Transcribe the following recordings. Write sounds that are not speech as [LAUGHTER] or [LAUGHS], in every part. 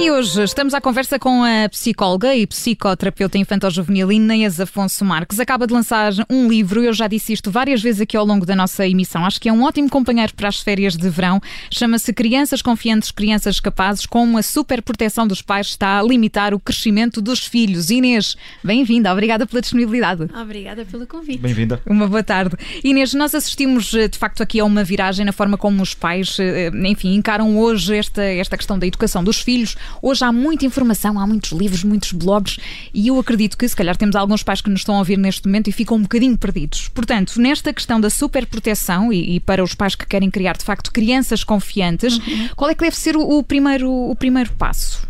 E hoje estamos à conversa com a psicóloga e psicoterapeuta infantil-juvenil Inês Afonso Marques. Acaba de lançar um livro, eu já disse isto várias vezes aqui ao longo da nossa emissão. Acho que é um ótimo companheiro para as férias de verão. Chama-se Crianças Confiantes, Crianças Capazes, como a super proteção dos pais está a limitar o crescimento dos filhos. Inês, bem-vinda, obrigada pela disponibilidade. Obrigada pelo convite. Bem-vinda. Uma boa tarde. Inês, nós assistimos de facto aqui a uma viragem na forma como os pais, eh, enfim, encaram hoje esta, esta questão da educação dos filhos. Hoje há muita informação, há muitos livros, muitos blogs e eu acredito que se calhar temos alguns pais que nos estão a ouvir neste momento e ficam um bocadinho perdidos. Portanto, nesta questão da superproteção e, e para os pais que querem criar de facto crianças confiantes, uhum. qual é que deve ser o, o, primeiro, o primeiro passo?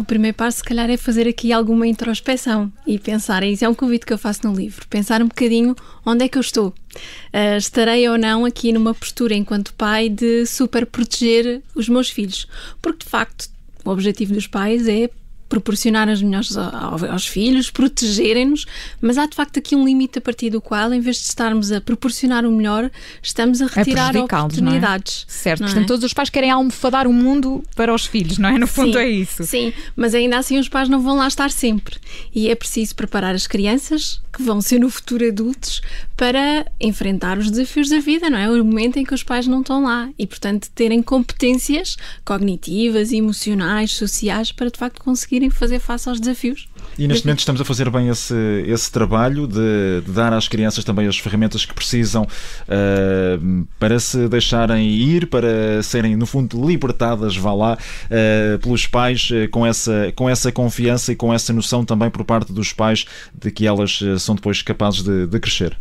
O primeiro passo, se calhar, é fazer aqui alguma introspeção e pensar. Isso é um convite que eu faço no livro. Pensar um bocadinho onde é que eu estou. Uh, estarei ou não aqui numa postura, enquanto pai, de super proteger os meus filhos. Porque, de facto, o objetivo dos pais é proporcionar as melhores aos filhos, protegerem-nos, mas há de facto aqui um limite a partir do qual, em vez de estarmos a proporcionar o melhor, estamos a retirar a oportunidades. É? Certo, portanto, é? todos os pais querem almofadar o mundo para os filhos, não é? No fundo sim, é isso. Sim, mas ainda assim os pais não vão lá estar sempre. E é preciso preparar as crianças, que vão ser no futuro adultos, para enfrentar os desafios da vida, não é? O momento em que os pais não estão lá. E, portanto, terem competências cognitivas, emocionais, sociais, para de facto conseguir conseguirem fazer face aos desafios. E neste momento estamos a fazer bem esse, esse trabalho de, de dar às crianças também as ferramentas que precisam uh, para se deixarem ir, para serem, no fundo, libertadas, vá lá, uh, pelos pais, uh, com, essa, com essa confiança e com essa noção também por parte dos pais de que elas são depois capazes de, de crescer.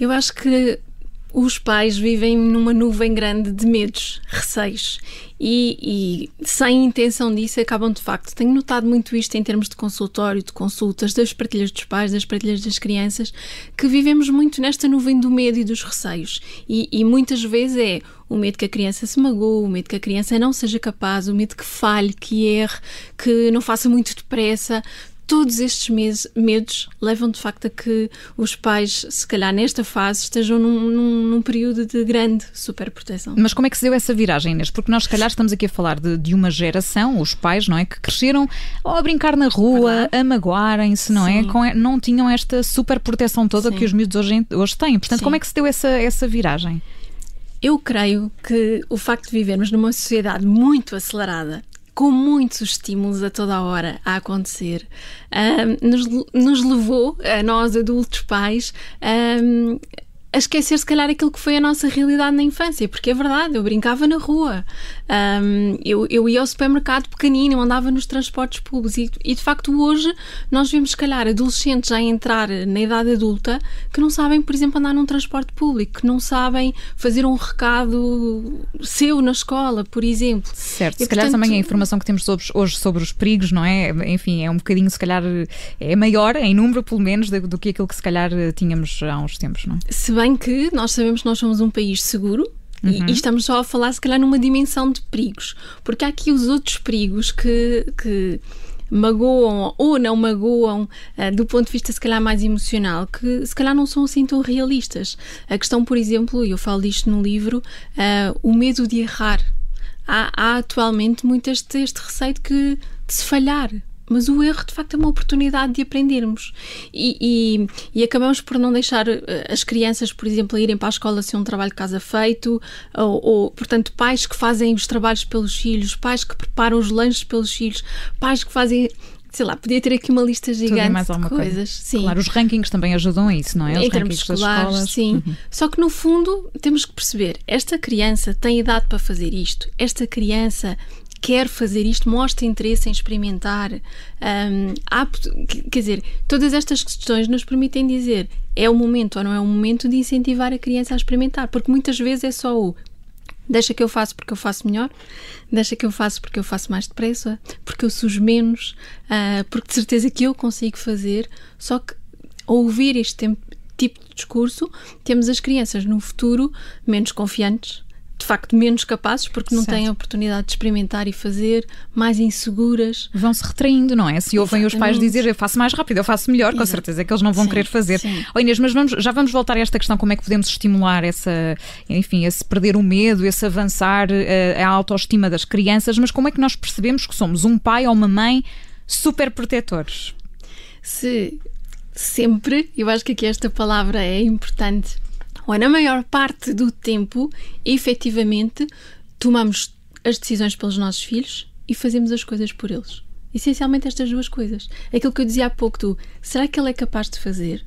Eu acho que os pais vivem numa nuvem grande de medos, receios e, e, sem intenção disso acabam de facto. Tenho notado muito isto em termos de consultório, de consultas, das partilhas dos pais, das partilhas das crianças, que vivemos muito nesta nuvem do medo e dos receios. E, e muitas vezes é o medo que a criança se magoe, o medo que a criança não seja capaz, o medo que falhe, que erre, que não faça muito depressa todos estes meses, medos levam de facto a que os pais, se calhar nesta fase, estejam num, num, num, período de grande superproteção. Mas como é que se deu essa viragem, Inês? Porque nós, se calhar, estamos aqui a falar de, de uma geração, os pais, não é? Que cresceram a brincar na rua, Verdade? a magoarem-se, não é? Sim. é? Com, não tinham esta superproteção toda Sim. que os miúdos hoje, hoje têm. Portanto, Sim. como é que se deu essa, essa viragem? Eu creio que o facto de vivermos numa sociedade muito acelerada com muitos estímulos a toda a hora a acontecer, um, nos, nos, levou, a nós adultos pais, um, a esquecer se calhar aquilo que foi a nossa realidade na infância, porque é verdade, eu brincava na rua, um, eu, eu ia ao supermercado pequenino, eu andava nos transportes públicos e, e, de facto hoje nós vemos se calhar adolescentes a entrar na idade adulta que não sabem, por exemplo, andar num transporte público, que não sabem fazer um recado seu na escola, por exemplo. Certo, e, se portanto, calhar também a informação que temos sobre, hoje sobre os perigos, não é? Enfim, é um bocadinho, se calhar, é maior em número, pelo menos, do, do que aquilo que se calhar tínhamos há uns tempos, não é? Bem que nós sabemos que nós somos um país seguro, Uhum. E, e, estamos só a falar, se calhar, numa dimensão de perigos. Porque há aqui os outros perigos que, que magoam ou não magoam uh, do ponto de vista, se calhar, mais emocional, que se calhar não são assim tão realistas. A questão, por exemplo, e eu falo disto no livro, uh, o medo de errar. Há, há atualmente muito este, este receio de, que, de se falhar mas o erro de facto é uma oportunidade de aprendermos e, e, e, acabamos por não deixar eh, as crianças, por exemplo, irem para a escola sem um trabalho de casa feito, ou, ou, portanto, pais que fazem os trabalhos pelos filhos, pais que preparam os lanches pelos filhos, pais que fazem sei lá, podia ter aqui uma lista gigante mais de coisas. Coisa. Sim. Claro, os rankings também ajudam a isso, não é? Os em termos escolares, sim. Uhum. Só que no fundo temos que perceber, esta criança tem idade para fazer isto, esta criança quer fazer isto, mostra interesse em experimentar. Um, há, quer dizer, todas estas questões nos permitem dizer é o momento ou não é o momento de incentivar a criança a experimentar, porque muitas vezes é só o deixa que eu faço porque eu faço melhor, deixa que eu faço porque eu faço mais depressa, porque eu sujo menos, uh, porque de certeza que eu consigo fazer, só que ouvir este tipo de discurso, temos as crianças no futuro menos confiantes, de facto menos capazes porque não certo. têm a oportunidade de experimentar e fazer, mais inseguras. Vão se retraindo, não é? Se ouvem os pais dizer eu faço mais rápido, eu faço melhor, Exato. com certeza que eles não vão sim, querer fazer. Sim. Oh, Inês, mas vamos, já vamos voltar a esta questão, como é que podemos estimular essa, enfim, esse perder o medo, esse avançar, a, eh, a autoestima das crianças, mas como é que nós percebemos que somos um pai ou uma mãe super protetores? Se sempre, eu acho que aqui esta palavra é importante ou na maior parte do tempo, efetivamente, tomamos as decisões pelos nossos filhos e fazemos as coisas por eles. Essencialmente estas duas coisas. Aquilo que eu dizia há pouco do será que ele é capaz de fazer?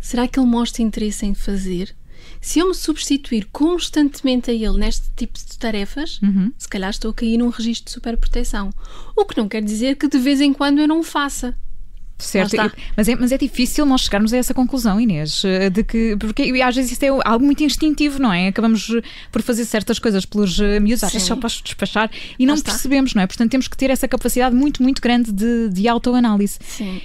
Será que ele mostra interesse em fazer? Se eu me substituir constantemente a ele neste tipo de tarefas, uhum. se calhar estou a cair num registro de superproteção. O que não quer dizer que de vez em quando eu não o faça. Certo, mas é, mas é difícil nós chegarmos a essa conclusão, Inês, eh, de que, porque às vezes isso é algo muito instintivo, não é? Acabamos eh, por fazer certas coisas pelos eh, miúdos, às vezes só posso despachar e não percebemos, não é? Portanto, temos que ter essa capacidade muito, muito grande de, de autoanálise.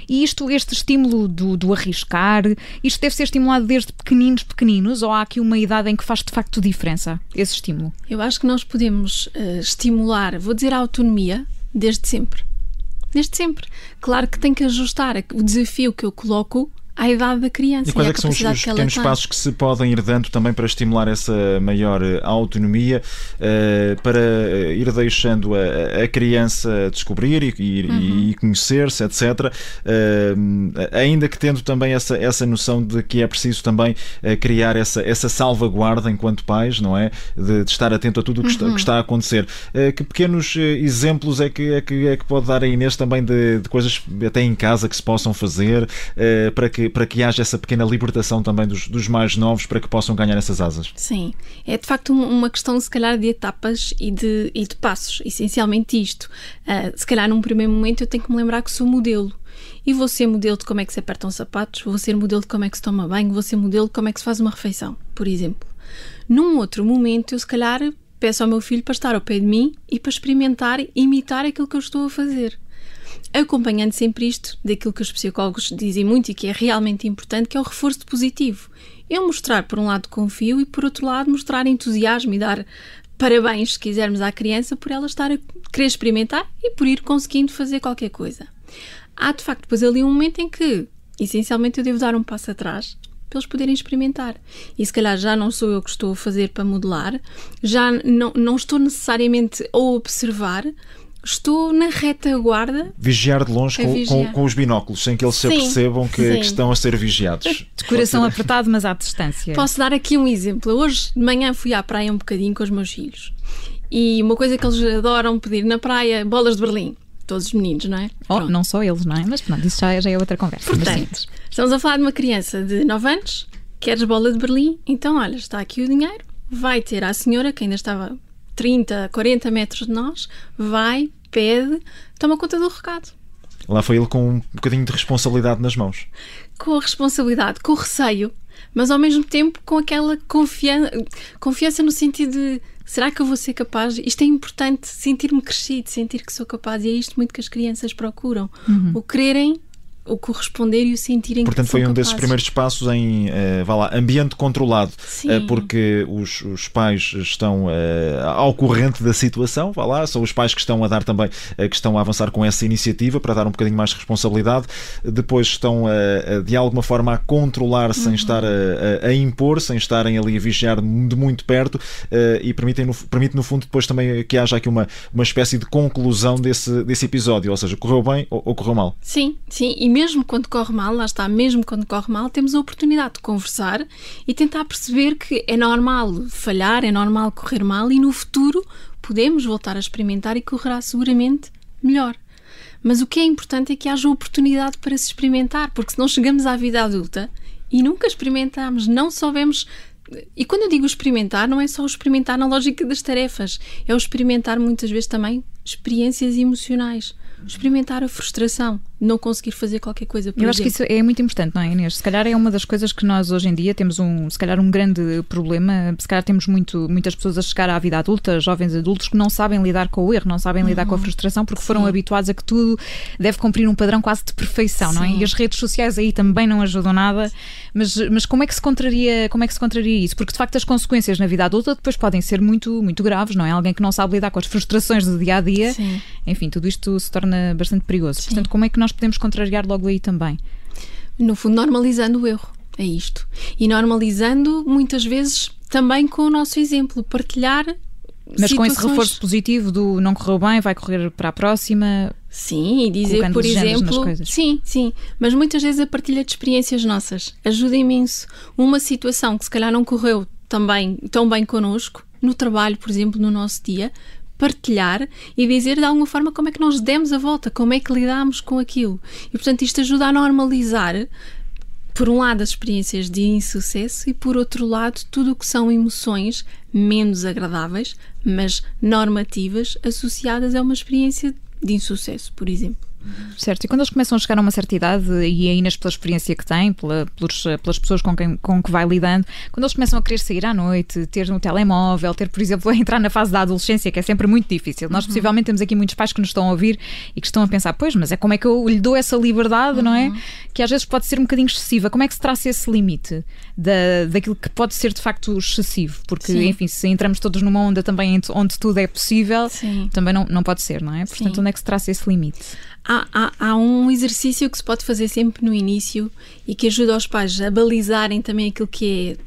E isto, este estímulo do, do arriscar, isto deve ser estimulado desde pequeninos, pequeninos, ou há aqui uma idade em que faz de facto diferença esse estímulo? Eu acho que nós podemos uh, estimular, vou dizer, a autonomia desde sempre desde sempre. Claro que tem que ajustar o desafio que eu coloco à idade da criança. E quais e é que são os, os pequenos passos que se podem ir dando também para estimular essa maior eh, autonomia, uh, para eh, ir deixando a, a criança descobrir e, e, uhum. e conhecer-se, etc. Uh, ainda que tendo também essa, essa noção de que é preciso também uh, criar essa, essa salvaguarda enquanto pais, não é? De, de estar atento a tudo o que, uhum. está, que está a acontecer. que pequenos exemplos é que, é, que, é que pode dar a Inês também de, de coisas até em casa que se possam fazer para que para que haja essa pequena libertação também dos, dos mais novos para que possam ganhar essas asas. Sim, é de facto uma questão, se calhar, de etapas e de, e de passos. Essencialmente isto. Uh, se calhar, num primeiro momento, eu tenho que me lembrar que sou modelo. E vou ser modelo de como é que se apertam sapatos, vou ser modelo de como é que se toma banho, vou ser modelo de como é que se faz uma refeição, por exemplo. Num outro momento, eu se calhar peço ao meu filho para estar ao pé de mim e para experimentar imitar aquilo que eu estou a fazer acompanhando sempre isto daquilo que os psicólogos dizem muito e que é realmente importante, que é o reforço positivo. Eu mostrar, por um lado, confio e, por outro lado, mostrar entusiasmo e dar parabéns, se quisermos, à criança por ela estar a querer experimentar e por ir conseguindo fazer qualquer coisa. Há, de facto, depois ali um momento em que, essencialmente, eu devo dar um passo atrás para eles poderem experimentar. E se calhar já não sou eu que estou a fazer para modelar, já não, não estou necessariamente a observar, estou na retaguarda. Vigiar de longe com, vigiar. Com, com, os binóculos, sem que eles se apercebam que, que, estão a ser vigiados. De coração apertado, mas à distância. Posso dar aqui um exemplo. Hoje de manhã fui à praia um bocadinho com os meus filhos. E uma coisa que eles adoram pedir na praia, bolas de Berlim. Todos os meninos, não é? Oh, não só eles, não é? Mas pronto, isso já, já é outra conversa. Portanto, estamos a falar de uma criança de 9 anos, queres bola de Berlim? Então, olha, está aqui o dinheiro, vai ter à senhora, que ainda estava 30, 40 metros de nós, vai, pede, toma conta do recado. Lá foi ele com um bocadinho de responsabilidade nas mãos. Com a responsabilidade, com o receio, mas ao mesmo tempo com aquela confiança, confiança no sentido de será que eu vou ser capaz? Isto é importante, sentir-me crescido, sentir que sou capaz, e é isto muito que as crianças procuram. Uhum. O quererem o corresponder e o sentirem Portanto, que foi um capazes. desses primeiros passos em uh, vá lá, ambiente controlado, uh, porque os, os, pais estão uh, ao corrente da situação, vá lá, são os pais que estão a dar também, que estão a avançar com essa iniciativa para dar um bocadinho mais de responsabilidade, depois estão de alguma forma a controlar sem uhum. estar a, a, impor, sem estarem ali a vigiar de muito perto e permitem no, permite no fundo depois também que haja aqui uma, uma espécie de conclusão desse, desse episódio, ou seja, correu bem ou, ou correu mal. Sim, sim, e mesmo quando corre mal, lá está, mesmo quando corre mal, temos a oportunidade de conversar e tentar perceber que é normal falhar, é normal correr mal e no futuro podemos voltar a experimentar e correrá seguramente melhor. Mas o que é importante é que haja oportunidade para se experimentar, porque se não chegamos à vida adulta e nunca experimentamos, não soubemos e quando eu digo experimentar, não é só experimentar na lógica das tarefas, é o experimentar muitas vezes também experiências emocionais experimentar a frustração, não conseguir fazer qualquer coisa. Eu acho que isso é muito importante, não é, Inês? Se calhar é uma das coisas que nós hoje em dia temos um, se calhar um grande problema. Se calhar temos muito, muitas pessoas a chegar à vida adulta, jovens adultos que não sabem lidar com o erro, não sabem uhum. lidar com a uhum. frustração porque Sim. foram habituados a que tudo deve cumprir um padrão quase de perfeição, Sim. não é? E as redes sociais aí também não ajudam nada. Mas, mas como é que se contraria, como é que se contraria isso? Porque de facto as consequências na vida adulta depois podem ser muito, muito graves, não é? Alguém que não sabe lidar com as frustrações do dia a dia, Sim. enfim, tudo isto se torna torna bastante perigoso. Sim. Portanto, como é que nós podemos contrariar logo aí também? No fundo, normalizando o erro. É isto. E normalizando, muitas vezes, também com o nosso exemplo, partilhar. Mas situações... com esse reforço positivo do não correu bem, vai correr para a próxima. Sim, e dizer, por exemplo. Sim, sim. Mas muitas vezes a partilha de experiências nossas ajuda imenso. Uma situação que se calhar não correu também, tão bem connosco, no trabalho, por exemplo, no nosso dia, partilhar e dizer de alguma forma como é que nós demos a volta, como é que lidamos com aquilo. E portanto isto ajuda a normalizar, por um lado, as experiências de insucesso e por outro lado, tudo o que são emoções menos agradáveis, mas normativas, associadas a uma experiência de insucesso, por exemplo. Certo, e quando eles começam a chegar a uma certa idade, e a Inês, pela experiência que tem, pela, pelos, pelas pessoas com quem com que vai lidando, quando eles começam a querer sair à noite, ter um telemóvel, ter, por exemplo, a [LAUGHS] entrar na fase da adolescência, que é sempre muito difícil. Nós, uhum. possivelmente, temos aqui muitos pais que nos estão a ouvir e que estão a pensar, pois, mas é como é que eu lhe dou essa liberdade, uhum. não é? Uhum. Que às vezes pode ser um bocadinho excessiva. Como é que se traça esse limite da, daquilo que pode ser de facto excessivo? Porque, Sim. enfim, se entramos todos numa onda também onde tudo é possível, Sim. também não, não pode ser, não é? Portanto, Sim. onde é que se traça esse limite? Há, há, há, um exercício que se pode fazer sempre no início e que ajuda os pais a balizarem também aquilo que é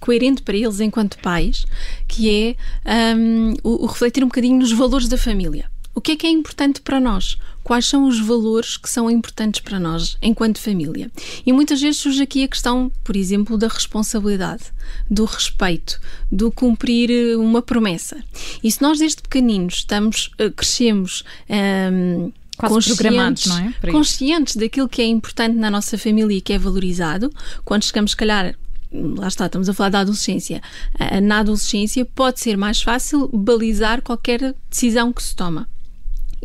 coerente para eles enquanto pais, que é um, o, o refletir um bocadinho nos valores da família. O que é que é importante para nós? Quais são os valores que são importantes para nós enquanto família? E muitas vezes surge aqui a questão, por exemplo, da responsabilidade, do respeito, do cumprir eh, uma promessa. E se nós desde pequeninos estamos, eh, crescemos. Um, Quase programados, não é? Conscientes daquilo que é importante na nossa família e que é valorizado, quando chegamos, se calhar, lá está, estamos a falar da adolescência. Na adolescência pode ser mais fácil balizar qualquer decisão que se toma.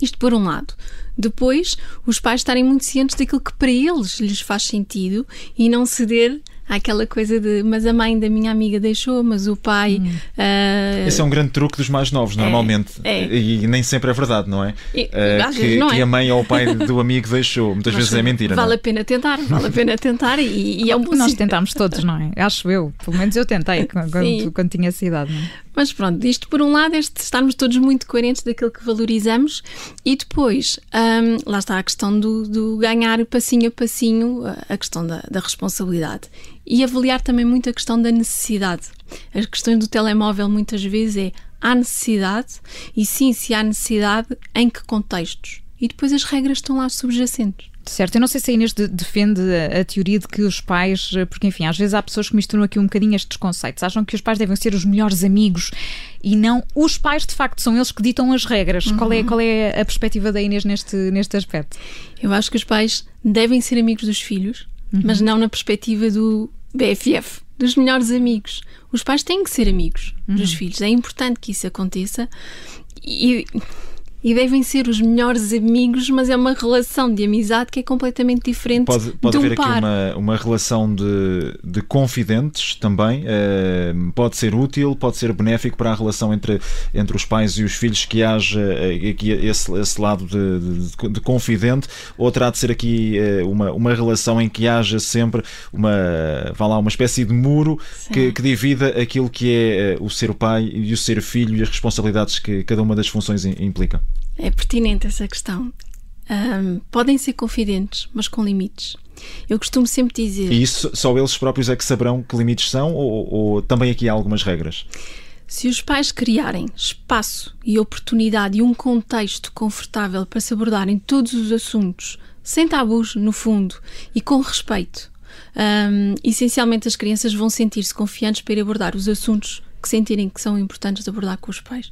Isto por um lado. Depois, os pais estarem muito cientes daquilo que para eles lhes faz sentido e não ceder Há aquela coisa de, mas a mãe da minha amiga deixou, mas o pai. Hum. Uh... Esse é um grande truque dos mais novos, é, normalmente. É, é. E nem sempre é verdade, não é? E, uh, que, não é. que, a mãe ou o pai [LAUGHS] do amigo deixou. Muitas mas, vezes é mentira. Vale não? a pena tentar, vale a pena tentar e, e é um Nós tentámos todos, não é? Acho eu. Pelo menos eu tentei [LAUGHS] quando, quando tinha essa idade, não é? Mas pronto, isto por um lado é estarmos todos muito coerentes daquilo que valorizamos e depois, um, lá está a questão do, do, ganhar passinho a passinho a questão da, da responsabilidade e avaliar também muito a questão da necessidade. As questões do telemóvel muitas vezes é há necessidade e sim, se há necessidade, em que contextos? E depois as regras estão lá subjacentes. Certo, eu não sei se a Inês de, defende a, a, teoria de que os pais, porque enfim, às vezes há pessoas que misturam aqui um bocadinho estes conceitos, acham que os pais devem ser os melhores amigos e não os pais, de facto, são eles que ditam as regras. Uhum. Qual, é, qual é a perspectiva da Inês neste, neste aspecto? Eu acho que os pais devem ser amigos dos filhos, uhum. mas não na perspectiva do BFF, dos melhores amigos. Os pais têm que ser amigos uhum. dos filhos, é importante que isso aconteça. E e devem ser os melhores amigos, mas é uma relação de amizade que é completamente diferente. Pode, pode um haver par. aqui uma, uma relação de, de confidentes também, uh, pode ser útil, pode ser benéfico para a relação entre, entre os pais e os filhos, que haja uh, aqui esse, esse lado de, de, de, confidente, ou terá de ser aqui uh, uma, uma relação em que haja sempre uma, vá lá, uma espécie de muro que, que, divida aquilo que é o ser pai e o ser filho e as responsabilidades que cada uma das funções implica. É pertinente essa questão. Um, podem ser confidentes, mas com limites. Eu costumo sempre dizer. E isso só eles próprios é que saberão que limites são, ou, ou também aqui há algumas regras? Se os pais criarem espaço e oportunidade e um contexto confortável para se abordarem todos os assuntos, sem tabus, no fundo, e com respeito, um, essencialmente as crianças vão sentir-se confiantes para ir abordar os assuntos que sentirem que são importantes de abordar com os pais.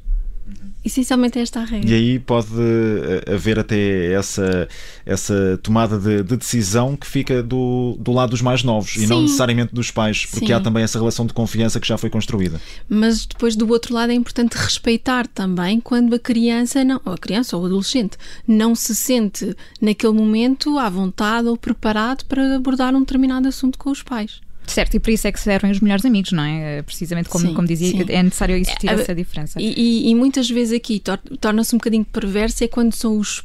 Essencialmente é esta a regra. E aí pode eh, haver até essa, essa tomada de, de decisão que fica do, do lado dos mais novos Sim. e não necessariamente dos pais, porque Sim. há também essa relação de confiança que já foi construída. Mas depois do outro lado é importante respeitar também quando a criança, não, ou a criança ou o adolescente, não se sente naquele momento à vontade ou preparado para abordar um determinado assunto com os pais. Certo, e por isso é que servem os melhores amigos, não é? é precisamente como, sim, como dizia, sim. é necessário existir é, essa diferença. E, e, e muitas vezes aqui torna-se um bocadinho perverso é quando são os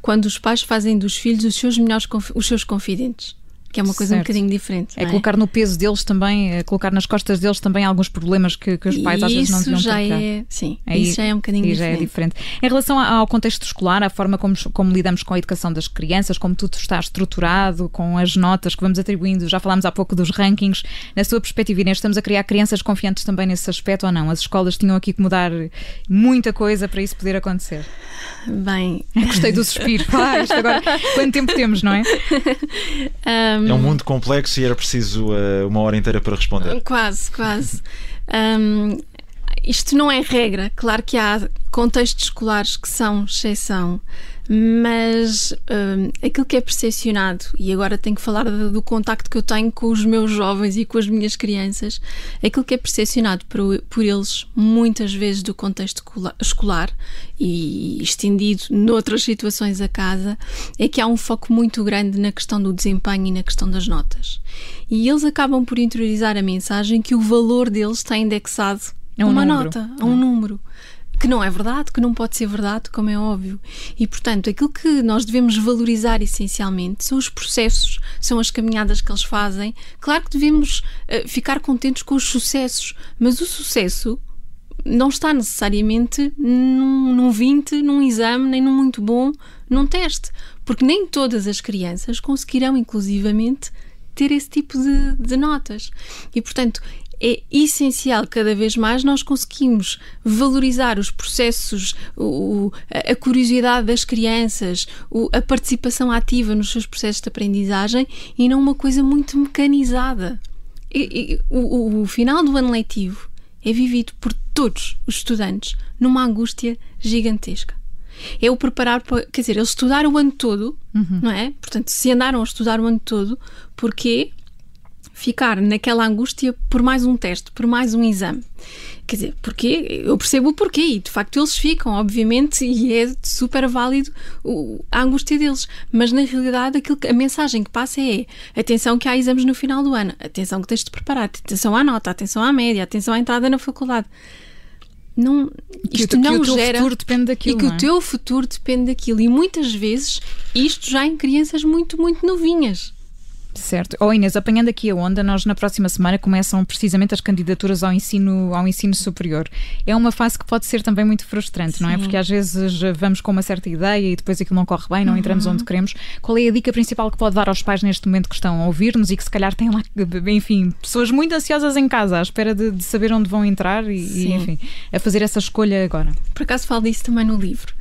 quando os pais fazem dos filhos os seus melhores os seus confidentes que é uma coisa certo. um bocadinho diferente. É, é, colocar no peso deles também, é colocar nas costas deles também alguns problemas que, que os pais e às vezes não deviam já É, sim, é, isso já é um bocadinho diferente. já é diferente. Em relação ao contexto escolar, a forma como, como lidamos com a educação das crianças, como tudo está estruturado, com as notas que vamos atribuindo, já falámos há pouco dos rankings, na sua perspectiva, Inês, estamos a criar crianças confiantes também nesse aspecto ou não? As escolas tinham aqui que mudar muita coisa para isso poder acontecer. Bem, [LAUGHS] gostei do suspiro. [LAUGHS] Ah, isto agora, quanto tempo temos, não é? [LAUGHS] Um... É um mundo complexo e era preciso uh, uma hora inteira para responder. Quase, quase. Um, isto não é regra. Claro que há contextos escolares que são exceção, mas um, aquilo que é percepcionado, e agora tenho que falar do, do, contacto que eu tenho com os meus jovens e com as minhas crianças, aquilo que é percepcionado por, por eles, muitas vezes do contexto escolar e estendido noutras situações a casa, é que há um foco muito grande na questão do desempenho e na questão das notas. E eles acabam por interiorizar a mensagem que o valor deles está indexado a um uma número. nota, a um número que não é verdade, que não pode ser verdade, como é óbvio. E, portanto, aquilo que nós devemos valorizar essencialmente são os processos, são as caminhadas que eles fazem. Claro que devemos uh, ficar contentes com os sucessos, mas o sucesso não está necessariamente num, num 20, num exame, nem num muito bom, num teste. Porque nem todas as crianças conseguirão, inclusivamente, ter esse tipo de, de notas. E, portanto, é essencial cada vez mais nós conseguimos valorizar os processos, o, a curiosidade das crianças, o, a participação ativa nos seus processos de aprendizagem e não uma coisa muito mecanizada. E, e, o, o final do ano letivo é vivido por todos os estudantes numa angústia gigantesca é o preparar para, quer dizer, eles estudaram o ano todo, uhum. não é? Portanto, se andaram a estudar o ano todo, porquê? Ficar naquela angústia por mais um teste, por mais um exame. Quer dizer, porquê? Eu percebo o porquê e de facto eles ficam, obviamente, [LAUGHS] e é super válido a angústia deles. Mas na realidade aquilo que, a mensagem que passa é atenção que há exames no final do ano, atenção que tens de preparar, atenção à nota, atenção à média, atenção à entrada na faculdade. Não, isto que, não que o teu gera futuro depende daquilo, e que é? o teu futuro depende daquilo e muitas vezes isto já em crianças muito muito novinhas Certo. Oh Inês, apanhando aqui a onda, nós na próxima semana começam precisamente as candidaturas ao ensino, ao ensino superior. É uma fase que pode ser também muito frustrante, Sim. não é? Porque às vezes vamos com uma certa ideia e depois aquilo não corre bem, não uhum. entramos onde queremos. Qual é a dica principal que pode dar aos pais neste momento que estão a ouvir-nos e que se calhar têm lá, [LAUGHS] enfim, pessoas muito ansiosas em casa à espera de, de saber onde vão entrar e, e, enfim, a fazer essa escolha agora? Por acaso falo disso também no livro.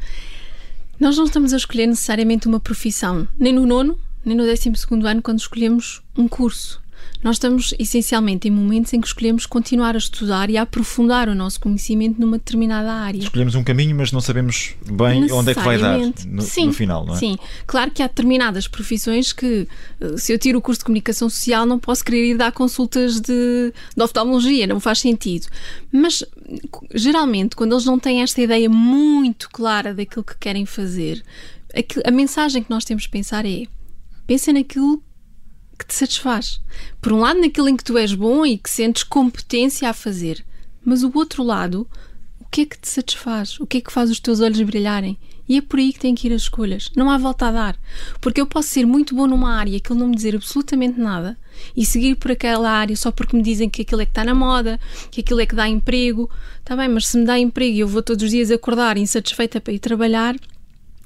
Nós não estamos a escolher necessariamente uma profissão, nem no nono, nem no 12 ano quando escolhemos um curso. Nós estamos essencialmente em momentos em que escolhemos continuar a estudar e a aprofundar o nosso conhecimento numa determinada área. Escolhemos um caminho, mas não sabemos bem onde é que vai dar no, sim, no final, não é? Sim, claro que há determinadas profissões que, eh, se eu tiro o curso de comunicação social, não posso querer ir dar consultas de, de oftalmologia, não faz sentido. Mas, geralmente, quando eles não têm esta ideia muito clara daquilo que querem fazer, a, a mensagem que nós temos de pensar é pensa naquilo que te satisfaz. Por um lado, naquilo em que tu és bom e que sentes competência a fazer, mas o outro lado, o que é que te satisfaz? O que é que faz os teus olhos brilharem? E é por aí que têm que ir as escolhas. Não há volta a dar. Porque eu posso ser muito bom numa área que ele não me dizer absolutamente nada e seguir por aquela área só porque me dizem que aquilo é que está na moda, que aquilo é que dá emprego. Está bem, mas se me dá emprego e eu vou todos os dias acordar insatisfeita para ir trabalhar,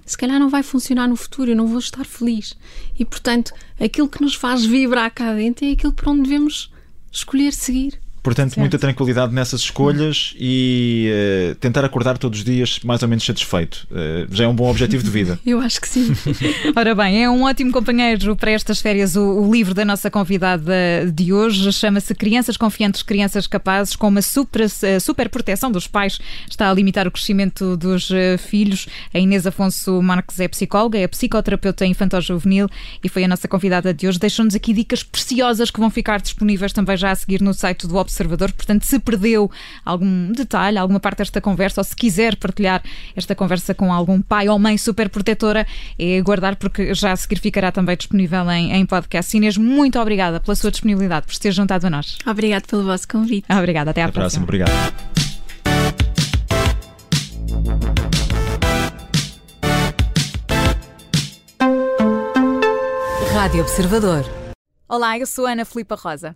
se calhar não vai funcionar no futuro, eu não vou estar feliz. E, portanto, aquilo que nos faz vibrar cá dentro é aquilo por onde devemos escolher seguir. Portanto, Certo. muita tranquilidade nessas escolhas e eh, tentar acordar todos os dias mais ou menos satisfeito. Eh, já é um bom objetivo de vida. [LAUGHS] Eu acho que sim. [LAUGHS] Ora bem, é um ótimo companheiro para estas férias o, o livro da nossa convidada de hoje. Chama-se Crianças Confiantes, Crianças Capazes, com uma super, eh, super proteção dos pais. Está a limitar o crescimento dos eh, filhos. A Inês Afonso Marques é psicóloga, é psicoterapeuta infantil-juvenil e foi a nossa convidada de hoje. Deixou-nos aqui dicas preciosas que vão ficar disponíveis também já a seguir no site do Observador. Portanto, se perdeu algum detalhe, alguma parte desta conversa, ou se quiser partilhar esta conversa com algum pai ou mãe super protetora, é aguardar porque já a seguir ficará também disponível em, em podcast. Inês, muito obrigada pela sua disponibilidade, por se ter juntado a nós. Obrigado pelo vosso convite. Obrigada, até à Até próxima. próxima. Obrigado. Rádio Observador. Olá, eu sou a Ana Filipa Rosa.